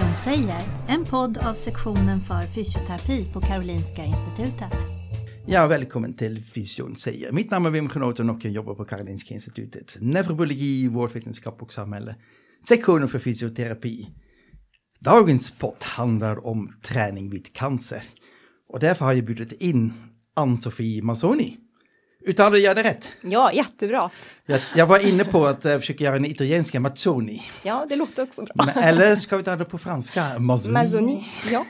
Fysion säger, en podd av sektionen för fysioterapi på Karolinska Institutet. Ja, välkommen till Fysion säger. Mitt namn är Wim Genoten och jag jobbar på Karolinska Institutet. Neurobiologi, vårdvetenskap och samhälle. Sektionen för fysioterapi. Dagens podd handlar om träning vid cancer. Och därför har jag bjudit in Ann-Sofie Mazzoni. Uttalade jag det rätt? Ja, jättebra. Jag, jag var inne på att uh, försöka göra en italienska Mazzoni. Ja, det låter också bra. Men, eller ska vi ta det på franska? Mazzoni. Mazzoni, ja.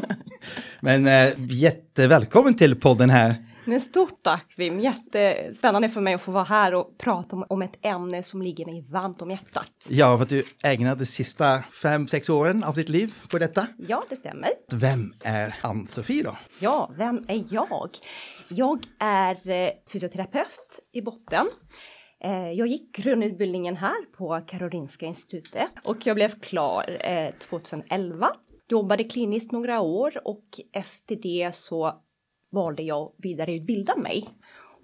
Men uh, jättevälkommen till podden här. Men stort tack Wim, jättespännande för mig att få vara här och prata om, om ett ämne som ligger mig varmt om hjärtat. Ja, för att du ägnade de sista fem, sex åren av ditt liv på detta. Ja, det stämmer. Vem är Ann-Sofie då? Ja, vem är jag? Jag är eh, fysioterapeut i botten. Eh, jag gick grundutbildningen här på Karolinska institutet och jag blev klar 2011. Eh, Jobbade kliniskt några år och efter det så valde jag att vidareutbilda mig.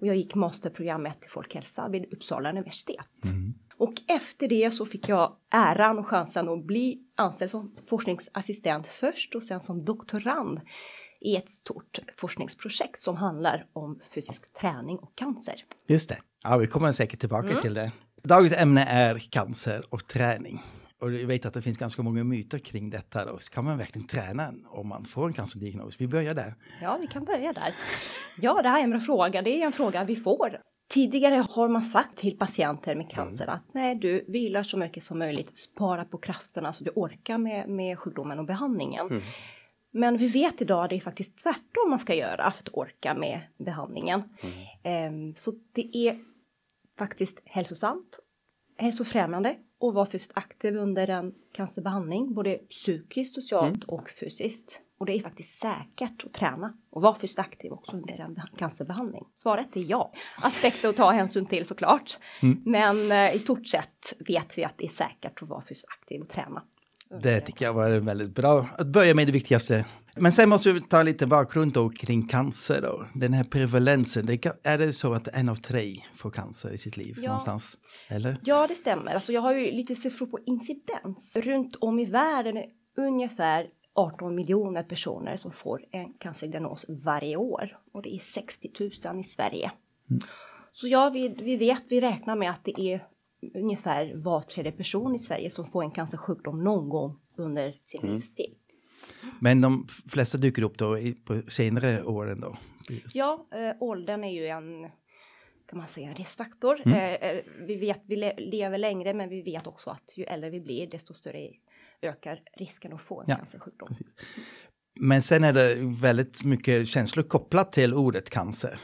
Och jag gick masterprogrammet i folkhälsa vid Uppsala universitet. Mm. Och efter det så fick jag äran och chansen att bli anställd som forskningsassistent först och sen som doktorand i ett stort forskningsprojekt som handlar om fysisk träning och cancer. Just det. Ja, vi kommer säkert tillbaka mm. till det. Dagens ämne är cancer och träning. Och jag vet att det finns ganska många myter kring detta. Då. Kan man verkligen träna om man får en cancerdiagnos? Vi börjar där. Ja, vi kan börja där. Ja, det här är en bra fråga. Det är en fråga vi får. Tidigare har man sagt till patienter med cancer mm. att nej, du vilar så mycket som möjligt, spara på krafterna så du orkar med, med sjukdomen och behandlingen. Mm. Men vi vet idag att det är faktiskt tvärtom man ska göra för att orka med behandlingen. Mm. Så det är faktiskt hälsosamt, hälsofrämjande och vara fysiskt aktiv under en cancerbehandling, både psykiskt, socialt mm. och fysiskt. Och det är faktiskt säkert att träna och vara fysiskt aktiv också under en cancerbehandling. Svaret är ja. Aspekter att ta hänsyn till såklart. Mm. Men eh, i stort sett vet vi att det är säkert att vara fysiskt aktiv och träna. Det tycker jag var väldigt bra. Att börja med det viktigaste. Men sen måste vi ta lite bakgrund då kring cancer då. Den här prevalensen, det kan, är det så att en av tre får cancer i sitt liv ja. någonstans? Eller? Ja, det stämmer. Alltså jag har ju lite siffror på incidens. Runt om i världen är ungefär 18 miljoner personer som får en cancerdiagnos varje år. Och det är 60 000 i Sverige. Mm. Så ja, vi, vi vet, vi räknar med att det är ungefär var tredje person i Sverige som får en cancersjukdom någon gång under sin mm. livstid. Men de flesta dyker upp då på senare åren då? Ja, äh, åldern är ju en kan man säga, riskfaktor. Mm. Äh, vi vet vi lever längre, men vi vet också att ju äldre vi blir, desto större ökar risken att få en ja, cancersjukdom. Precis. Men sen är det väldigt mycket känslor kopplat till ordet cancer.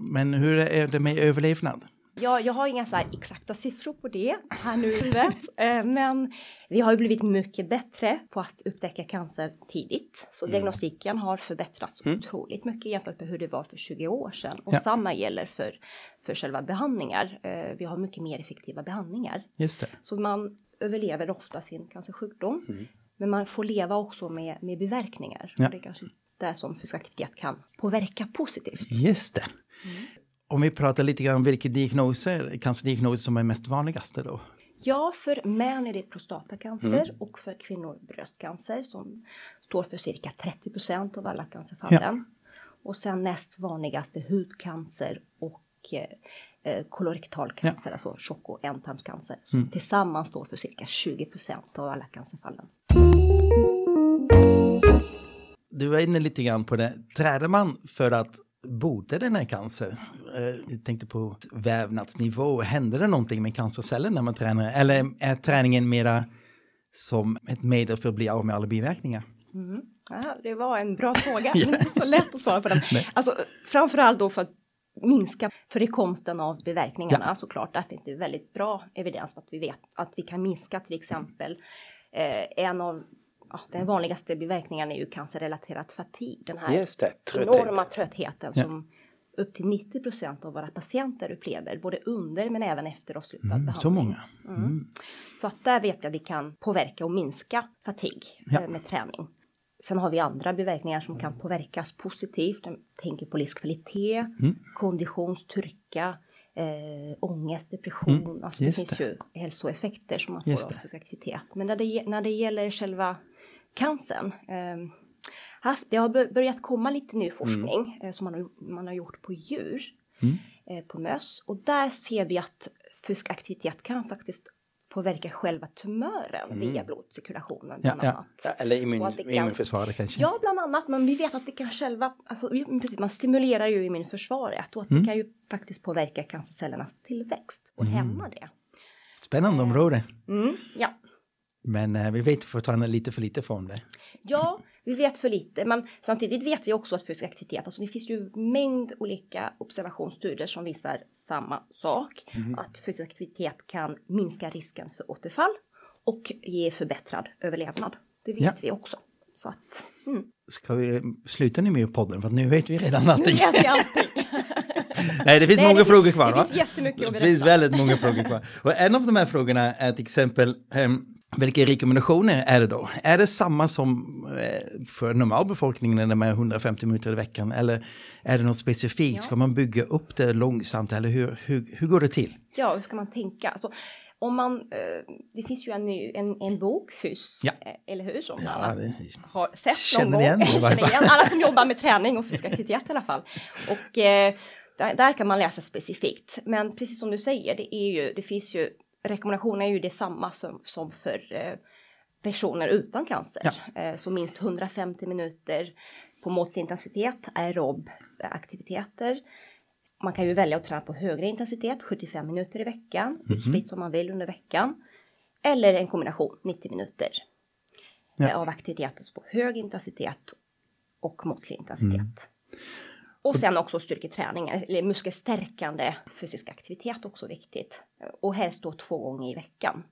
Men hur är det med överlevnad? Ja, jag har inga så exakta siffror på det här nu i huvudet, eh, men vi har ju blivit mycket bättre på att upptäcka cancer tidigt. Så mm. diagnostiken har förbättrats mm. otroligt mycket jämfört med hur det var för 20 år sedan. Och ja. samma gäller för, för själva behandlingar. Eh, vi har mycket mer effektiva behandlingar. Just det. Så man överlever ofta sin cancersjukdom. Mm. Men man får leva också med, med biverkningar. Ja. Och det är kanske där som fysisk aktivitet kan påverka positivt. Just det. Mm. Om vi pratar lite grann om vilka diagnoser, cancerdiagnoser som är mest vanligaste då? Ja, för män är det prostatacancer mm. och för kvinnor bröstcancer som står för cirka 30 procent av alla cancerfallen. Ja. Och sen näst vanligaste hudcancer och eh, eh kolorektal cancer, ja. alltså tjock och ändtarmscancer, som mm. tillsammans står för cirka 20 procent av alla cancerfallen. Du var inne lite grann på det. Träder man för att bota den här cancer? Eh, tänkte på vävnadsnivå. Händer det någonting med cancercellen när man tränar? Eller är träningen mera som ett medel för att bli av med alla biverkningar? Mm. Ja, det var en bra fråga, ja. inte så lätt att svara på den. Alltså, framförallt då för att minska förekomsten av biverkningarna ja. såklart. Där finns det väldigt bra evidens för att vi vet att vi kan minska till exempel eh, en av ja, den vanligaste biverkningen är ju cancerrelaterat fatig. Den här enorma tröttheten ja. som upp till 90 procent av våra patienter upplever, både under men även efter avslutad mm, behandling. Så många? Mm. Mm. Så att där vet jag att vi kan påverka och minska fatig ja. Eh, med träning. Sen har vi andra biverkningar som kan påverkas positivt. Jag tänker på livskvalitet, mm. kondition, styrka, eh, ångest, depression. Mm, alltså det just finns det. ju hälsoeffekter som man får av fysisk aktivitet. Men när det, när det gäller själva cancern. Eh, haft, det har bör- börjat komma lite ny forskning eh, som man har, man har gjort på djur. Mm. Eh, på möss. Och där ser vi att fysisk aktivitet kan faktiskt påverka själva tumören via blodcirkulationen Mm. Bland ja. annat. ja. Eller immun, kan- immunförsvaret kanske. Ja, bland annat. Men vi vet att det kan själva, alltså, precis, man stimulerar ju immunförsvaret och att Mm. det kan ju faktiskt påverka cancercellernas tillväxt och hämma det. Spännande område. Mm, ja. Men eh, vi vet fortfarande lite för lite från det. ja, vi vet för lite, men samtidigt vet vi också att fysisk aktivitet, alltså det finns ju mängd olika observationsstudier som visar samma sak, att fysisk aktivitet kan minska risken för återfall och ge förbättrad överlevnad. Det vet Ja. vi också. Så att, mm. Ska vi sluta nu med podden för nu vet vi redan Nu någonting. vet vi allting. Nej, det finns Nej, många det frågor finns- kvar det va? finns jättemycket att Det berätta. finns väldigt många frågor kvar. Och en av de här frågorna är till exempel ehm, vilka rekommendationer är det då? Är det samma som eh, för normalbefolkningen när de är 150 minuter i veckan? Eller är det något specifikt? Ja. Ska man bygga upp det långsamt? Eller hur, hur, hur går det till? Ja, hur ska man tänka? Alltså, om man, eh, det finns ju en, en, en bok, Fys, Ja. eh, eller hur? Som Ja, alla det- har sett Känner någon gång. igen Känner igen. Alla som jobbar med träning och fysisk aktivitet i alla fall. Och eh, där, där kan man läsa specifikt. Men precis som du säger, det, är ju, det finns ju, rekommendationer är ju detsamma som, som för eh, personer utan cancer. Eh, så minst 150 minuter på måttlig intensitet, aerob aktiviteter. Man kan ju välja att träna på högre intensitet, 75 minuter i veckan, Mhm. utspritt som man vill under veckan. Eller en kombination, 90 minuter Ja. eh, av aktivitet alltså på hög intensitet och måttlig intensitet. Mm. Och sen också styrketräning, eller muskelstärkande fysisk aktivitet också viktigt. Och helst då två gånger i veckan.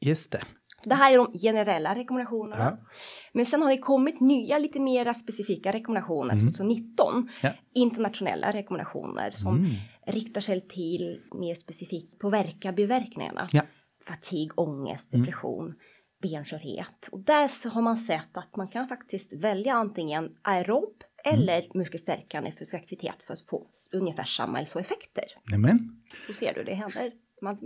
Just det. Det här är de generella rekommendationerna. Ja. Men sen har det kommit nya lite mera specifika rekommendationer Mm. 2019. Ja. Internationella rekommendationer som Mm. riktar sig till mer specifikt påverka biverkningarna. Ja. Mm. Fatig, ångest, depression, benskörhet. Och där så har man sett att man kan faktiskt välja antingen aerob Mm. eller muskelstärkande fysisk aktivitet för att få ungefär samma hälsoeffekter. Nämen. Så ser du, det händer. Man,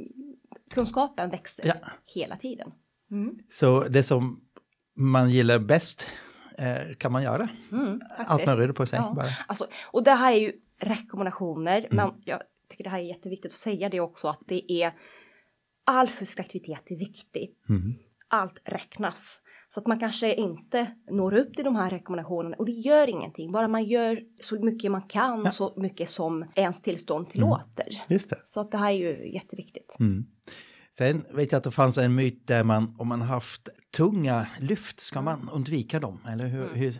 kunskapen växer Ja. hela tiden. Mm. Så det som man gillar bäst eh, kan man göra. Mm, Allt man rör på sig. Ja. Bara. Alltså, och det här är ju rekommendationer, Mm. men jag tycker det här är jätteviktigt att säga det också att det är all fysisk aktivitet är viktigt. Mm. Allt räknas. Så att man kanske inte når upp till de här rekommendationerna och det gör ingenting. Bara man gör så mycket man kan, Ja. Mm. så mycket som ens tillstånd tillåter. Just det. Så att det här är ju jätteviktigt. Mm. Sen vet jag att det fanns en myt där man, om man haft tunga lyft, ska man undvika dem? Eller hur? Mm. hur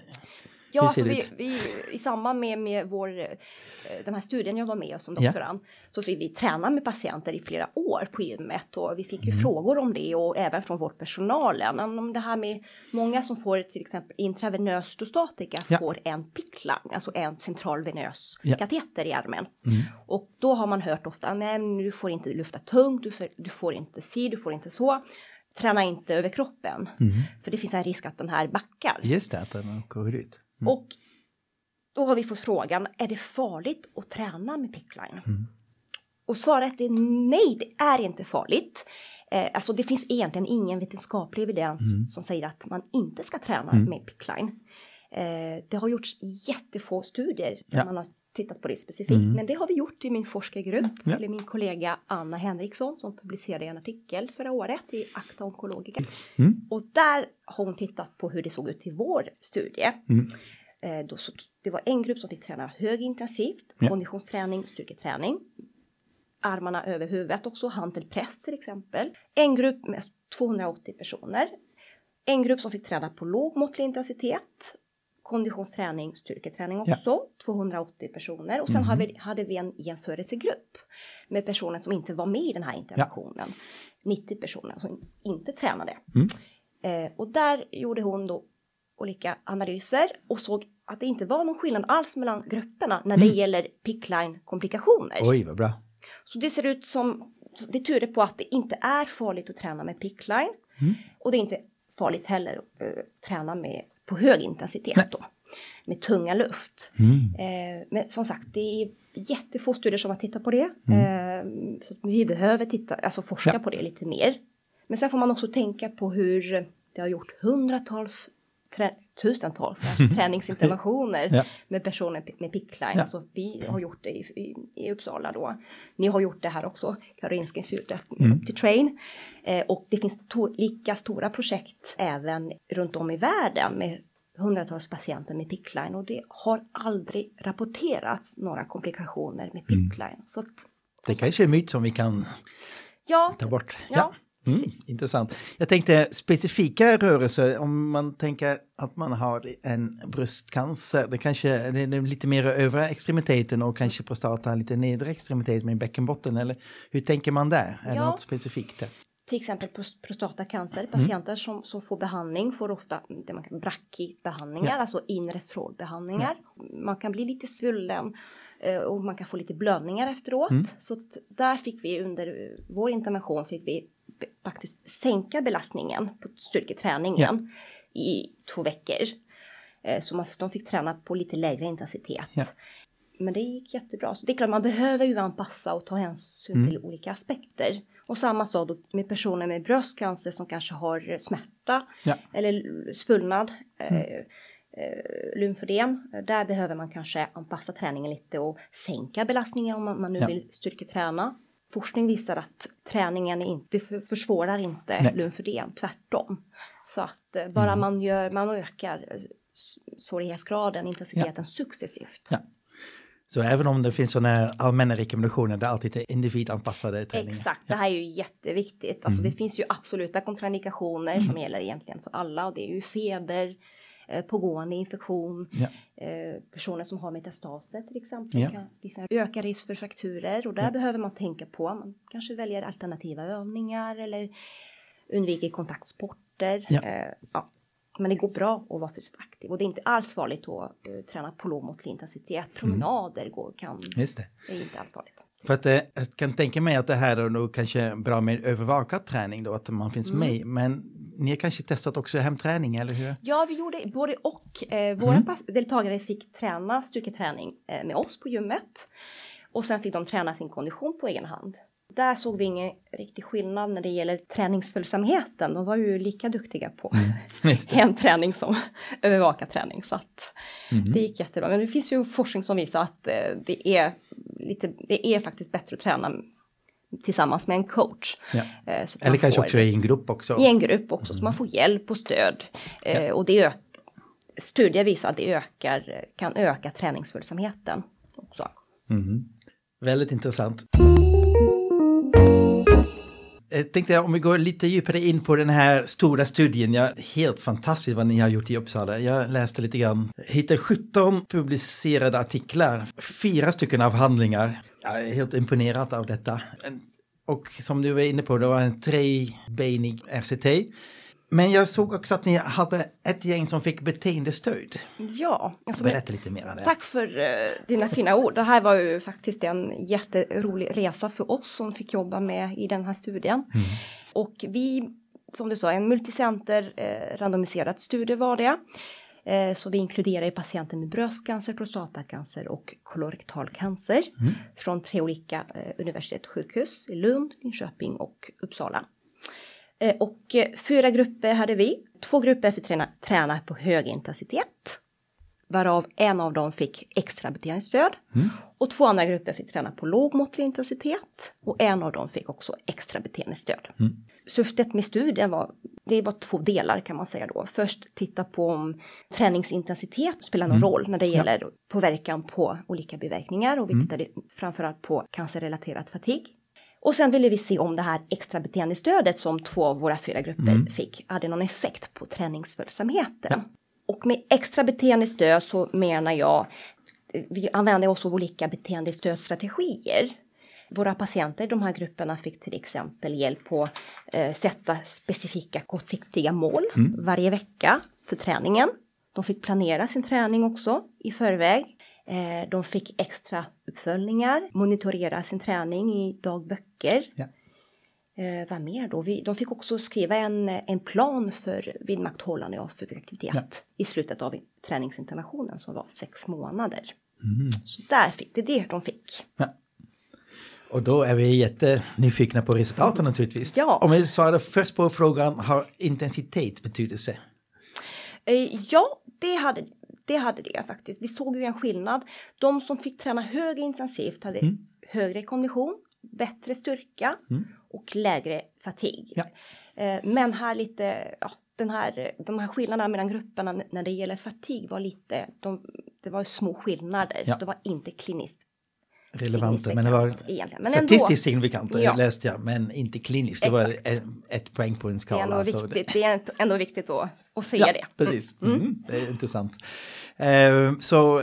Ja, alltså vi, vi, i samband med, med vår, eh, den här studien jag var med som Ja. doktorand så fick vi träna med patienter i flera år på gymmet och vi fick ju Mm. frågor om det och även från vår personalen om det här med många som får till exempel intravenös stostatika Ja. får en pickline, alltså en centralvenös Ja. kateter i armen. Mm. Och då har man hört ofta, nej du får inte lyfta tungt, du får, du får inte si, du får inte så. Träna inte över kroppen, Mm. för det finns en risk att den här backar. Just det, att den går ut. Mm. Och då har vi fått frågan, är det farligt att träna med pickline? Mm. Och svaret är nej, det är inte farligt. Eh, alltså det finns egentligen ingen vetenskaplig evidens Mm. som säger att man inte ska träna Mm. med pickline. Eh, det har gjorts jättefå studier där Ja. man har tittat på det specifikt, Mm. men det har vi gjort i min forskargrupp, Ja. eller min kollega Anna Henriksson som publicerade en artikel förra året i Acta Oncologica. Mm. Och där har hon tittat på hur det såg ut i vår studie. Mm. Eh, då, så, det var en grupp som fick träna högintensivt, Ja. konditionsträning, styrketräning. Armarna över huvudet också, hantelpress till exempel. En grupp med 280 personer. En grupp som fick träna på låg måttlig intensitet. Konditionsträning, styrketräning Ja. också, 280 personer. Och sen hade, vi, hade vi en jämförelsegrupp med personer som inte var med i den här interventionen. 90 personer som inte tränade. Mm. Eh, och där gjorde hon då olika analyser och såg att det inte var någon skillnad alls mellan grupperna när det Mm. gäller pickline-komplikationer. Oj, vad bra. Så det ser ut som, det tyder på att det inte är farligt att träna med pickline. Mm. Och det är inte farligt heller att eh, träna med, på hög intensitet Nej. då. med tunga luft. Mm. Eh, men som sagt, det är jättefå studier som har tittat på det. Mm. Eh, så vi behöver titta, alltså forska Ja. på det lite mer. Men sen får man också tänka på hur det har gjort hundratals, tusentals träningsinterventioner Ja. med personer med pickline. Ja. Alltså, vi har gjort det i, i, i Uppsala då. Ni har gjort det här också, Karolinska institutet, Mm. till Train. Eh, och det finns to- lika stora projekt även runt om i världen med hundratals patienter med pickline och det har aldrig rapporterats några komplikationer med Mm. pickline. Så att, Det kanske är en myt som vi kan ja, ta bort. Ja, Mm, intressant. Jag tänkte specifika rörelser, om man tänker att man har en bröstcancer, det kanske det är lite mer övre extremiteten och kanske prostata lite nedre extremitet med bäckenbotten, eller hur tänker man där? Är Ja. något specifikt där? till exempel pros- prostatacancer, Mm. patienter som, som får behandling får ofta det man kan brachybehandlingar, Ja. alltså inre strålbehandlingar. Man kan bli lite svullen eh, och man kan få lite blödningar efteråt. Mm. Så där fick vi under vår intervention fick vi faktiskt sänka belastningen på styrketräningen i två veckor. Eh, Så man, de fick träna på lite lägre intensitet. Ja. Men det gick jättebra. Så det är klart, man behöver ju anpassa och ta hänsyn Mm. till olika aspekter. Och samma sak då med personer med bröstcancer som kanske har smärta Ja. eller svullnad, Mm. eh, eh, lymfödem. Där behöver man kanske anpassa träningen lite och sänka belastningen om man, man nu Ja. vill styrketräna. Forskning visar att träningen inte för, försvårar inte Nej. lymfödem, tvärtom. Så att eh, bara Mm. man, gör, man ökar eh, svårighetsgraden, intensiteten successivt. Ja. Så även om det finns sådana här allmänna rekommendationer, det är alltid individanpassade träningar. Exakt, det här är ju jätteviktigt. Alltså Mm. det finns ju absoluta kontraindikationer som gäller egentligen för alla och det är ju feber, pågående infektion, Ja. eh, personer som har metastaser till exempel Ja. kan liksom öka risk för frakturer och där behöver man tänka på, man kanske väljer alternativa övningar eller undviker kontaktsporter. Ja. Eh, ja. Men det går bra att vara fysiskt aktiv och det är inte alls farligt att eh, träna på lågmåttlig intensitet. Promenader går, kan, Just det. är inte alls farligt. För att eh, jag kan tänka mig att det här är nog kanske bra med övervakad träning då, att man finns Mm. med. Men ni har kanske testat också hemträning, eller hur? Ja, vi gjorde både och. Eh, våra Mm. deltagare fick träna styrketräning eh, med oss på gymmet. Och sen fick de träna sin kondition på egen hand. Där såg vi ingen riktig skillnad när det gäller träningsföljsamheten. De var ju lika duktiga på Mm. Hemträning som övervakad träning. Så att Mhm. det gick jättebra. Men det finns ju forskning som visar att eh, det är, lite, det är faktiskt bättre att träna tillsammans med en coach. Ja. Eh, Eller kanske också i en grupp också. i en grupp också, så man får hjälp och stöd. Eh, och det studier visar att det ökar, kan öka träningsföljsamheten också. Mhm. Väldigt intressant. Jag tänkte om vi går lite djupare in på den här stora studien. Ja, helt fantastiskt vad ni har gjort i Uppsala. Jag läste lite grann. Jag hittade 17 publicerade artiklar, fyra stycken avhandlingar. Jag är helt imponerad av detta. Och som du var inne på, det var en trebenig RCT. Men jag såg också att ni hade ett gäng som fick beteendestöd. Ja, alltså, Berätta lite mer om det. tack för eh, dina fina ord. Det här var ju faktiskt en jätterolig resa för oss som fick jobba med i den här studien. Och vi, som du sa, en multicenter eh, randomiserad studie var det. Eh, så vi inkluderar patienter med bröstcancer, prostatacancer och kolorektal cancer från tre olika eh, universitetssjukhus i Lund, Linköping och Uppsala. Eh, Och fyra grupper hade vi. Två grupper för träna, träna på hög intensitet. Varav en av dem fick extra beteendestöd. Och två andra grupper fick träna på låg måttlig intensitet. Och en av dem fick också extra beteendestöd. Syftet med studien var, det var två delar kan man säga då. Först titta på om träningsintensitet spelar någon roll när det gäller påverkan på olika biverkningar. Och vi tittade framförallt på cancerrelaterat fatig. Och sen ville vi se om det här extra beteendestödet som två av våra fyra grupper fick hade någon effekt på träningsföljsamheten. Ja. Och med extra beteendestöd så menar jag vi använder oss av olika beteendestödstrategier. Våra patienter i de här grupperna fick till exempel hjälp på eh, sätta specifika kortsiktiga mål varje vecka för träningen. De fick planera sin träning också i förväg. Eh, de fick extra uppföljningar, monitorera sin träning i dagböcker. Ja. Eh, vad mer då? Vi, de fick också skriva en, en plan för vidmakthållande av fysisk aktivitet Ja. i slutet av träningsinterventionen som var sex månader. Mm. Så där fick det det de fick. Ja. Och då är vi jättenyfikna på resultaten naturligtvis. Ja. Om vi svarar först på frågan, har intensitet betydelse? Eh, ja, det hade, det hade det faktiskt. Vi såg ju en skillnad. De som fick träna högre intensivt hade Mm. högre kondition, bättre styrka och lägre fatig. Ja. Eh, Men här lite, ja, den här, de här skillnaderna mellan grupperna när det gäller fatig var lite, de, det var små skillnader Ja. så det var inte kliniskt Relevanta, men det var egentligen. Men statistiskt signifikant Ja. läste jag, men inte kliniskt. Det var ett, ett poäng på en Det är skala. ändå så viktigt, det är ändå viktigt att, att säga ja, det. Precis, mm. det är intressant. Eh, så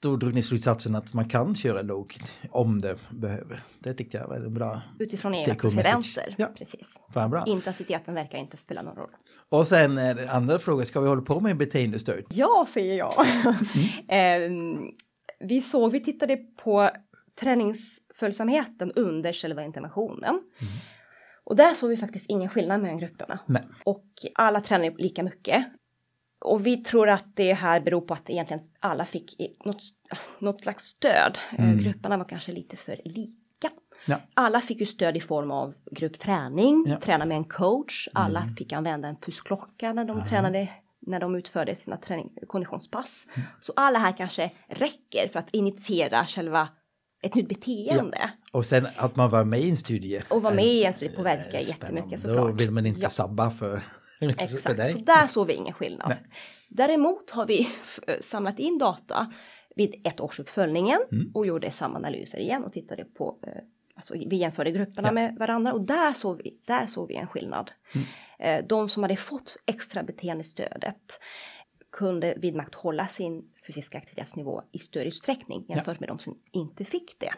då drog ni slutsatsen att man kan köra lågt om det behöver. Det tyckte jag var en bra. Utifrån message. preferenser. Ja. Precis. Fan bra. Intensiteten verkar inte spela någon roll. Och sen andra frågan, ska vi hålla på med beteendestöd? Ja, säger jag. Ehm, vi såg, vi tittade på träningsföljsamheten under själva interventionen. Och där såg vi faktiskt ingen skillnad mellan grupperna. Nej. Och alla tränade lika mycket. Och vi tror att det här beror på att egentligen alla fick något, något slags stöd. Eh, Grupperna var kanske lite för lika. Ja. Alla fick ju stöd i form av gruppträning, Ja. träna med en coach. Alla fick använda en pussklocka när de tränade när de utförde sina träning, konditionspass. Så alla här kanske räcker för att initiera själva ett nytt beteende. Och sen att man var med i en studie. Och vara med i en studie Eh, påverkar spännande. jättemycket Då såklart. vill man inte Ja. sabba för Exakt, dig. så där såg vi ingen skillnad. Nej. Däremot har vi samlat in data vid ettårsuppföljningen Mm. och gjorde samma analyser igen och tittade på, eh, alltså vi jämförde grupperna Ja. med varandra och där såg vi, där såg vi en skillnad. Mm. Eh, De som hade fått extra beteendestödet kunde vidmakthålla sin fysiska aktivitetsnivå i större utsträckning jämfört med de som inte fick det.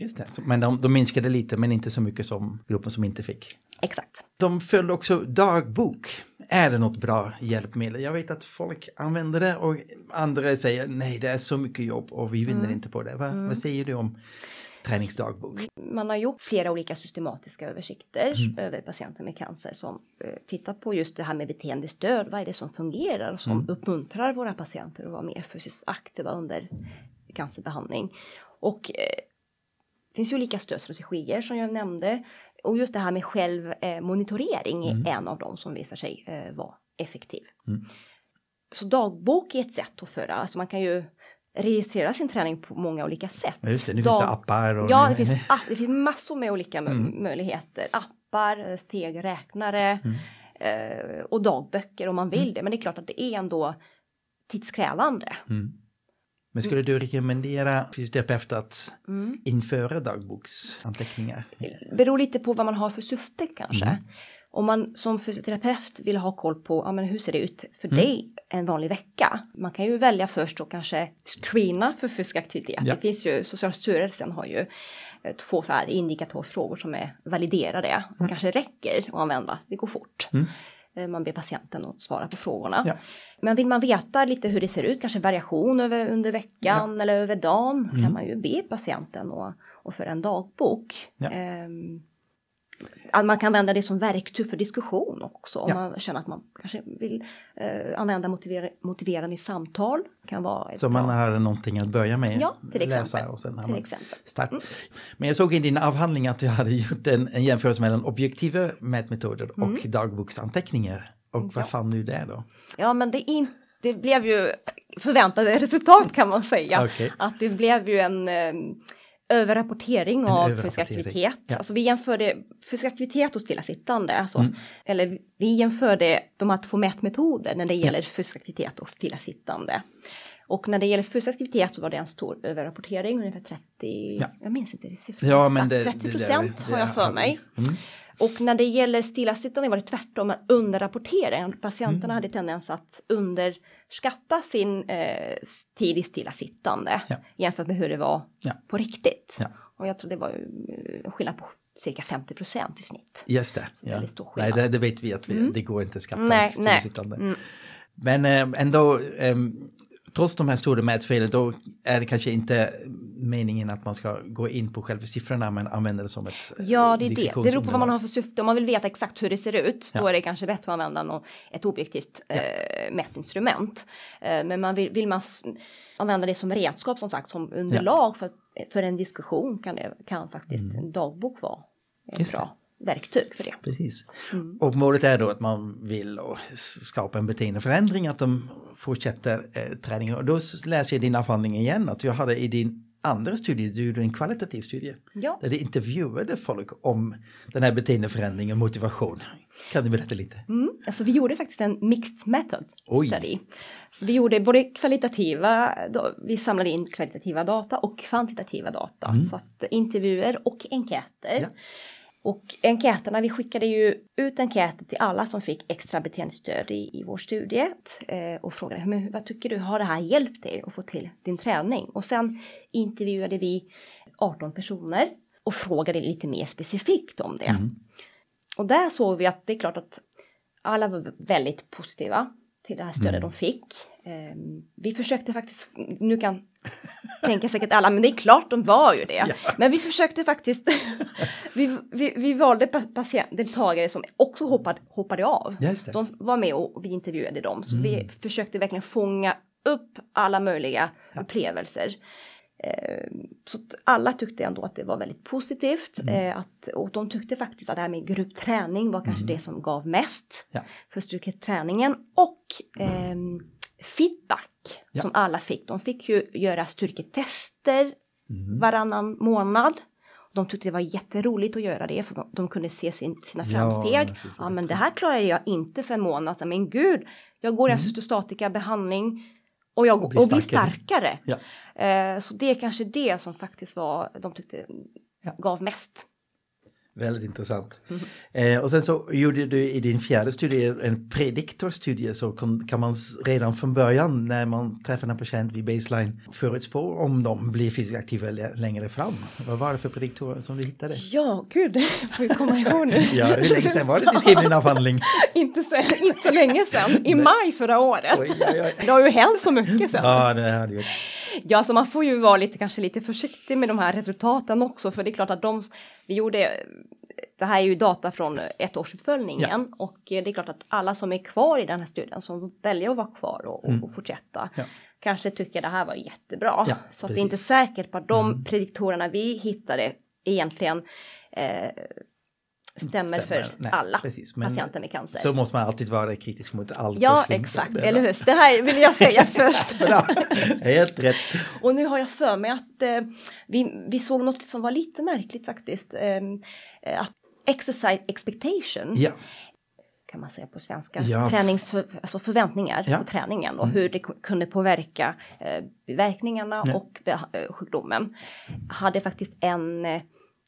Just det. Så- Men de, de minskade lite, men inte så mycket som gruppen som inte fick. Exakt. De följde också dagbok. Är det något bra hjälpmedel? Jag vet att folk använder det och andra säger nej, det är så mycket jobb och vi vinner inte på det. Va, Vad säger du om träningsdagbok? Man har gjort flera olika systematiska översikter Mm. över patienter med cancer som eh, tittar på just det här med beteendestöd. Vad är det som fungerar och som Mm. uppmuntrar våra patienter att vara mer fysiskt aktiva under cancerbehandling. Och eh, finns ju olika stödstrategier som jag nämnde. Och just det här med självmonitorering Mm. är en av dem som visar sig eh, vara effektiv. Så dagbok är ett sätt att föra, alltså man kan ju registrera sin träning på många olika sätt. Ja, Just det, nu finns det Dag- appar och... Ja, det finns, ah, det finns massor med olika Mm. möjligheter. Appar, eh, stegräknare Mm. eh, och dagböcker om man vill det. Men det är klart att det är ändå tidskrävande. Mm. Men skulle du rekommendera fysioterapeuter att Mm. införa dagboksanteckningar? Beror lite på vad man har för syfte kanske. Mm. Om man som fysioterapeut vill ha koll på ja, men hur ser det ut för Mm. dig en vanlig vecka. Man kan ju välja först och kanske screena för fysisk aktivitet. Ja. Det finns ju, Socialstyrelsen har ju eh, två så här indikatorfrågor som är validerade. Det kanske räcker att använda, det går fort. Eh, Man ber patienten att svara på frågorna. Ja. Men vill man veta lite hur det ser ut, kanske variation över, under veckan eller över dagen, Mm. kan man ju be patienten och, och föra en dagbok. Ja. Ehm, att man kan använda det som verktyg för diskussion också. Om Ja. man känner att man kanske vill eh, använda motiver motiverande samtal. Kan vara Så man bra- har någonting att börja med. Ja, till exempel. Läsa och sen till man exempel. start. Men jag såg i din avhandling att du hade gjort en, en jämförelse mellan objektiva mätmetoder och dagboksanteckningar. Och vad Mm. Ja. fann du där då? Ja, men det, in, det blev ju förväntade resultat kan man säga. Okej. Att det blev ju en eh, överrapportering av fysisk överrapportering, aktivitet. ja. Alltså vi jämförde fysisk aktivitet och stillasittande. Alltså, Mm. Eller vi jämförde de här två mätmetoder när det gäller fysisk aktivitet och stillasittande. Och när det gäller fysisk aktivitet så var det en stor överrapportering, ungefär 30, Ja. jag minns inte siffran Ja, men det- 30 det där- procent det har jag för mig. Mm. Och när det gäller stillasittande var det tvärtom, underrapportering. Mm. Patienterna hade tendens att underskatta sin eh, tid i stillasittande Ja. jämfört med hur det var Ja. på riktigt. Ja. Och jag tror det var ju, eh, skillnad på cirka 50 procent i snitt. Just det. Så stor Nej, det, det vet vi att vi, det går inte att skatta Nej, nej. stillasittande. Mm. Men eh, ändå, eh, trots de här stora mätfelen, då är det kanske inte meningen att man ska gå in på själva siffrorna men använda det som ett Ja, det är det. Det beror på vad man har för syfte. Om man vill veta exakt hur det ser ut, ja. då är det kanske bättre att använda något, ett objektivt ja. eh, mätinstrument. Eh, men man vill, vill man använda det som redskap som sagt, som underlag ja. för, för en diskussion kan, det, kan faktiskt mm. en dagbok vara bra verktyg för det. Precis. Mm. Och målet är då att man vill skapa en beteendeförändring, att de fortsätter eh, träningen. Och då läser jag din avhandling igen att du hade i din andra studie, du gjorde en kvalitativ studie. Ja. Där du intervjuade folk om den här beteendeförändringen motivation. Kan du berätta lite? Mm. Alltså vi gjorde faktiskt en mixed method Oj. study. Så vi gjorde både kvalitativa, vi samlade in kvalitativa data och kvantitativa data. Mm. Så att intervjuer och enkäter. Ja. Och enkäterna, vi skickade ju ut enkäter till alla som fick extra beteendestöd i, i vår studie eh, och frågade men vad tycker du, har det här hjälpt dig att få till din träning? Och sen intervjuade vi 18 personer och frågade lite mer specifikt om det. Mm. Och där såg vi att det är klart att alla var väldigt positiva till det här stödet mm. de fick. Eh, vi försökte faktiskt, nu kan tänka säkert alla, men det är klart de var ju det. Ja. Men vi försökte faktiskt, vi, vi, vi valde patientdeltagare som också hoppade, hoppade av. De var med och vi intervjuade dem, så mm. vi försökte verkligen fånga upp alla möjliga ja. upplevelser. Eh, så alla tyckte ändå att det var väldigt positivt. Mm. Eh, att, och de tyckte faktiskt att det här med gruppträning var kanske mm. det som gav mest ja. för styrketräningen. Och eh, feedback ja. som alla fick. De fick ju göra styrketester mm. varannan månad. De tyckte det var jätteroligt att göra det för de, de kunde se sin, sina framsteg. Ja, ja, men det här klarar jag inte för en månad sedan. Men gud, jag går i mm. cytostatika behandling och jag och blir, och blir starkare. Ja. Eh, så det är kanske det som faktiskt var, de tyckte gav mest. Väldigt intressant. Mm. Eh, och sen så gjorde du i din fjärde studie en prediktorstudie så kan, kan man redan från början när man träffar en patient vid baseline förutspå om de blir fysiskt aktiva längre fram. Vad var det för prediktorer som du hittade? Ja, gud, det får vi komma ihåg nu. ja, hur länge sedan var det du skrev din avhandling? inte, så, inte så länge sedan, i maj förra året. Oj, oj, oj. Det har ju hänt så mycket sedan. Ja, det har det gjort. Ja, så man får ju vara lite, kanske lite försiktig med de här resultaten också, för det är klart att de, vi gjorde, det här är ju data från ettårsuppföljningen ja. och det är klart att alla som är kvar i den här studien, som väljer att vara kvar och, mm. och fortsätta, ja. kanske tycker det här var jättebra. Ja, så det är inte säkert på att de mm. prediktorerna vi hittade egentligen eh, stämmer, stämmer. för Nej, alla precis. patienter med cancer. Så måste man alltid vara kritisk mot all Ja, exakt, eller hur? Det här vill jag säga först. Bra. Helt rätt. Och nu har jag för mig att eh, vi, vi såg något som var lite märkligt faktiskt. Eh, att exercise expectation ja kan man säga på svenska, ja. Träningsför, alltså förväntningar ja. på träningen och mm. hur det kunde påverka eh, biverkningarna ja. och eh, sjukdomen. Hade faktiskt en eh,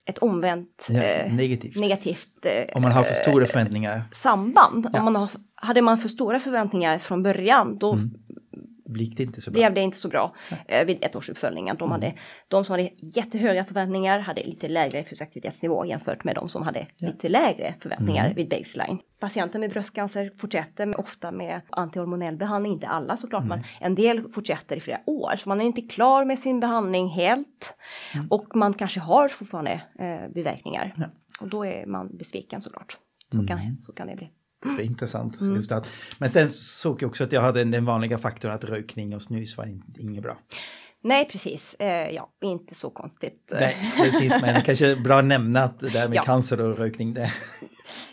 ett omvänt ja, eh, negativt, negativt eh, om man har för stora förväntningar. Samband. Ja. Om man har, hade man för stora förväntningar från början då mm gick det inte så bra. Blev det inte så bra eh, vid ettårsuppföljningen. De, mm. hade, de som hade jättehöga förväntningar hade lite lägre fysisk jämfört med de som hade ja. lite lägre förväntningar mm. vid baseline. Patienter med bröstcancer fortsätter ofta med antihormonell behandling, inte alla såklart, men en del fortsätter i flera år. Så man är inte klar med sin behandling helt mm. och man kanske har fortfarande eh, biverkningar. Ja. Och då är man besviken såklart. Så, kan, mm. så kan det bli. Det är intressant. Mm. Just att, men sen såg jag också att jag hade den vanliga faktorn att rökning och snus var inget bra. Nej, precis. Eh, ja, inte så konstigt. Nej, precis, men kanske bra att nämna att det där med ja. cancer och rökning, det...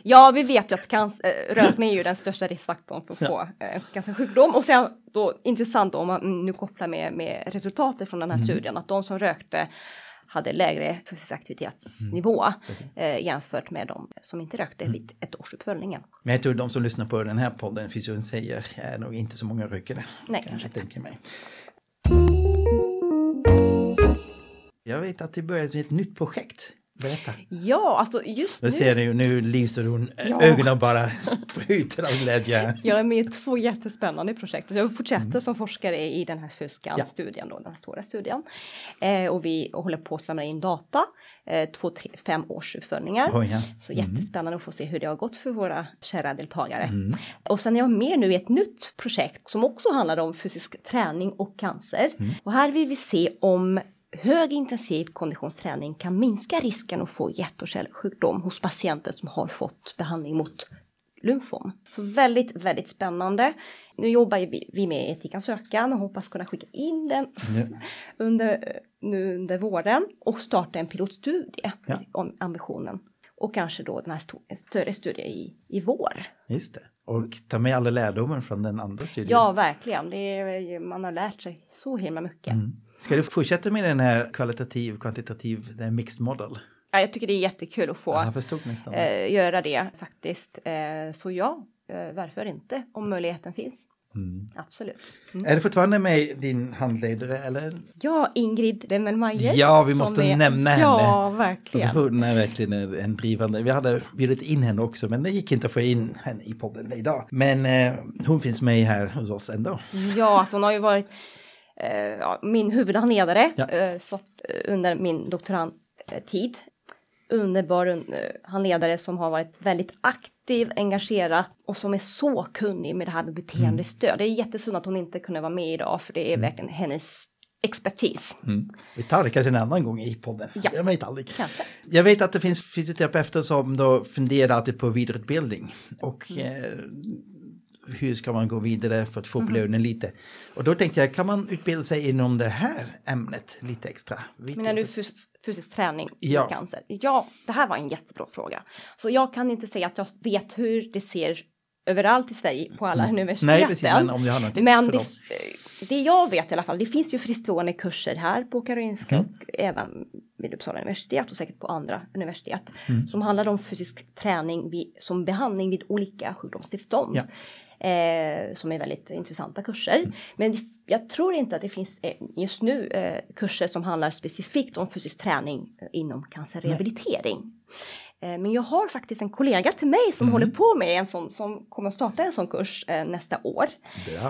Ja, vi vet ju att cancer, eh, rökning är ju den största riskfaktorn för att få eh, cancersjukdom. Och sen då intressant om man nu kopplar med, med resultatet från den här mm. studien, att de som rökte hade lägre fysisk aktivitetsnivå mm. eh, jämfört med de som inte rökte mm. vid ettårsuppföljningen. Men jag tror de som lyssnar på den här podden, Fysion säger, är nog inte så många rökare. Nej, kanske jag tänker mig. Jag vet att du började med ett nytt projekt Berätta. Ja, alltså just Nu nu. ser ni nu lyser hon, Ja. ögonen bara sprutar av glädje. Jag är med i två jättespännande projekt. Jag fortsätter Mm. som forskare i den här Fuskan-studien, då, den stora studien. Eh, och vi håller på att samla in data, eh, två, tre, fem års uppföljningar. Oj, ja. Så jättespännande att få se hur det har gått för våra kära deltagare. Mm. Och sen är jag med nu i ett nytt projekt som också handlar om fysisk träning och cancer. Mm. Och här vill vi se om högintensiv konditionsträning kan minska risken att få hjärt och kärlsjukdom hos patienter som har fått behandling mot lymfom. Så väldigt, väldigt spännande. Nu jobbar vi vi med etikansökan och hoppas kunna skicka in den Ja. under, nu under våren och starta en pilotstudie Ja. om ambitionen. Och kanske då den här en större studie i, i vår. Just det. Och ta med alla lärdomar från den andra studien. Ja, verkligen. Är, man har lärt sig så himla mycket. Mm. Ska du fortsätta med den här kvalitativ, kvantitativ, den mixed model? Ja, jag tycker det är jättekul att få eh, göra det faktiskt. Eh, så ja, eh, varför inte om möjligheten finns. Mm. Absolut. Mm. Är det fortfarande med din handledare eller? Ja, Ingrid Demmelmeier. Ja, vi måste nämna henne. Ja, verkligen. hon är verkligen en drivande. Vi hade bjudit in henne också, men det gick inte att få in henne i podden idag. Men eh, hon finns med här hos oss ändå. Ja, alltså hon har ju varit ja, min huvudhandledare Ja. eh, så eh, under min doktorandtid. Underbar un- eh, handledare som har varit väldigt aktiv, engagerad och som är så kunnig med det här med beteendestöd. Det är jättesynd att hon inte kunde vara med idag för det är verkligen hennes expertis. Mm. Vi tar det kanske en annan gång i podden. Ja. Jag vet aldrig. Kanske. Jag vet att det finns fysioterapeuter som då funderar alltid på vidareutbildning. Och Mm. eh, hur ska man gå vidare för att få upp Mhm. lönen lite? Och då tänkte jag, kan man utbilda sig inom det här ämnet lite extra? Vet Menar du fys- fysisk träning Ja. i cancer? Ja, det här var en jättebra fråga. Så jag kan inte säga att jag vet hur det ser överallt i Sverige på alla universiteten. Mm. Nej, precis, men om du har något Men det, det jag vet i alla fall, det finns ju fristående kurser här på Karolinska Mm. och även vid Uppsala universitet och säkert på andra universitet Mm. som handlar om fysisk träning vid, som behandling vid olika sjukdomstillstånd. Ja. Eh, som är väldigt intressanta kurser. Men det- jag tror inte att det finns eh, just nu eh, kurser som handlar specifikt om fysisk träning eh, inom cancerrehabilitering. Eh, men jag har faktiskt en kollega till mig som Mm. håller på med en sån, som kommer att starta en sån kurs eh, nästa år.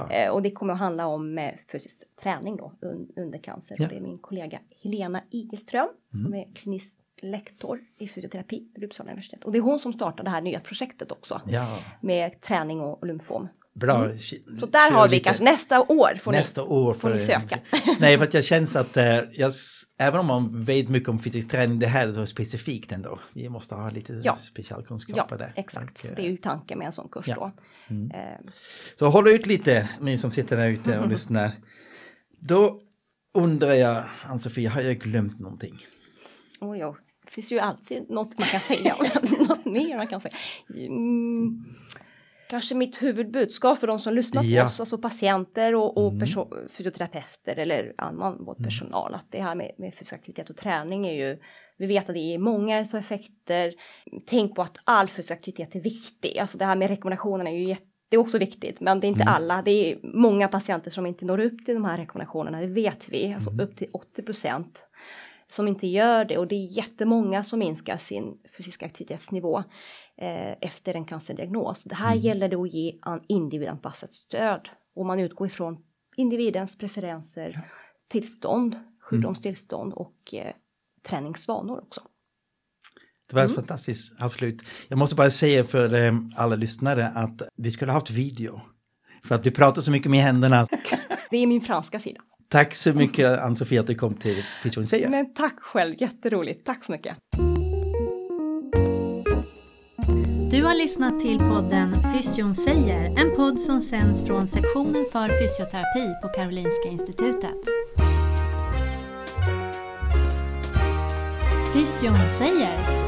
Eh, och det kommer att handla om eh, fysisk träning då un, under cancer. Ja. Och det är min kollega Helena Igelström som är klinisk lektor i fysioterapi vid Uppsala universitet. Och det är hon som startar det här nya projektet också Ja, med träning och lymfom. bra. Mm. Så där har vi kanske nästa år får Nästa ni, år får ni söka. Nej, för att jag känns att eh, jag, även om man vet mycket om fysisk träning, det här är så specifikt ändå. Vi måste ha lite Ja. specialkunskaper Ja, där. exakt. Och, eh, Det är ju tanken med en sån kurs Ja. då. Mm. Eh, Så håll ut lite, ni som sitter där ute och lyssnar. Då undrar jag, Ann-Sofie, har jag glömt någonting? oj, oj. Det finns ju alltid något man kan säga. något mer man kan säga. Mm, kanske mitt huvudbudskap för de som lyssnar på Ja. oss, alltså patienter och, och Mm. fysioterapeuter eller annan vårdpersonal. Att det här med, med fysisk aktivitet och träning är ju, vi vet att det är många effekter. Tänk på att all fysisk aktivitet är viktig. Alltså det här med rekommendationerna är ju jätte det är också viktigt, men det är inte Mm. alla. Det är många patienter som inte når upp till de här rekommendationerna, det vet vi. Alltså Mm. upp till 80 procent som inte gör det och det är jättemånga som minskar sin fysiska aktivitetsnivå eh, efter en cancerdiagnos. Det här gäller det att ge an- individanpassat stöd och man utgår ifrån individens preferenser, tillstånd, sjukdomstillstånd och eh, träningsvanor också. Det var ett fantastiskt avslut. Jag måste bara säga för eh, alla lyssnare att vi skulle ha haft video. För att vi pratar så mycket med händerna. Det är min franska sida. Tack så mycket Ann-Sofie att du kom till Fysion säger. Men tack själv, jätteroligt. Tack så mycket. Du har lyssnat till podden Fysion säger, en podd som sänds från sektionen för fysioterapi på Karolinska Institutet. Fysion säger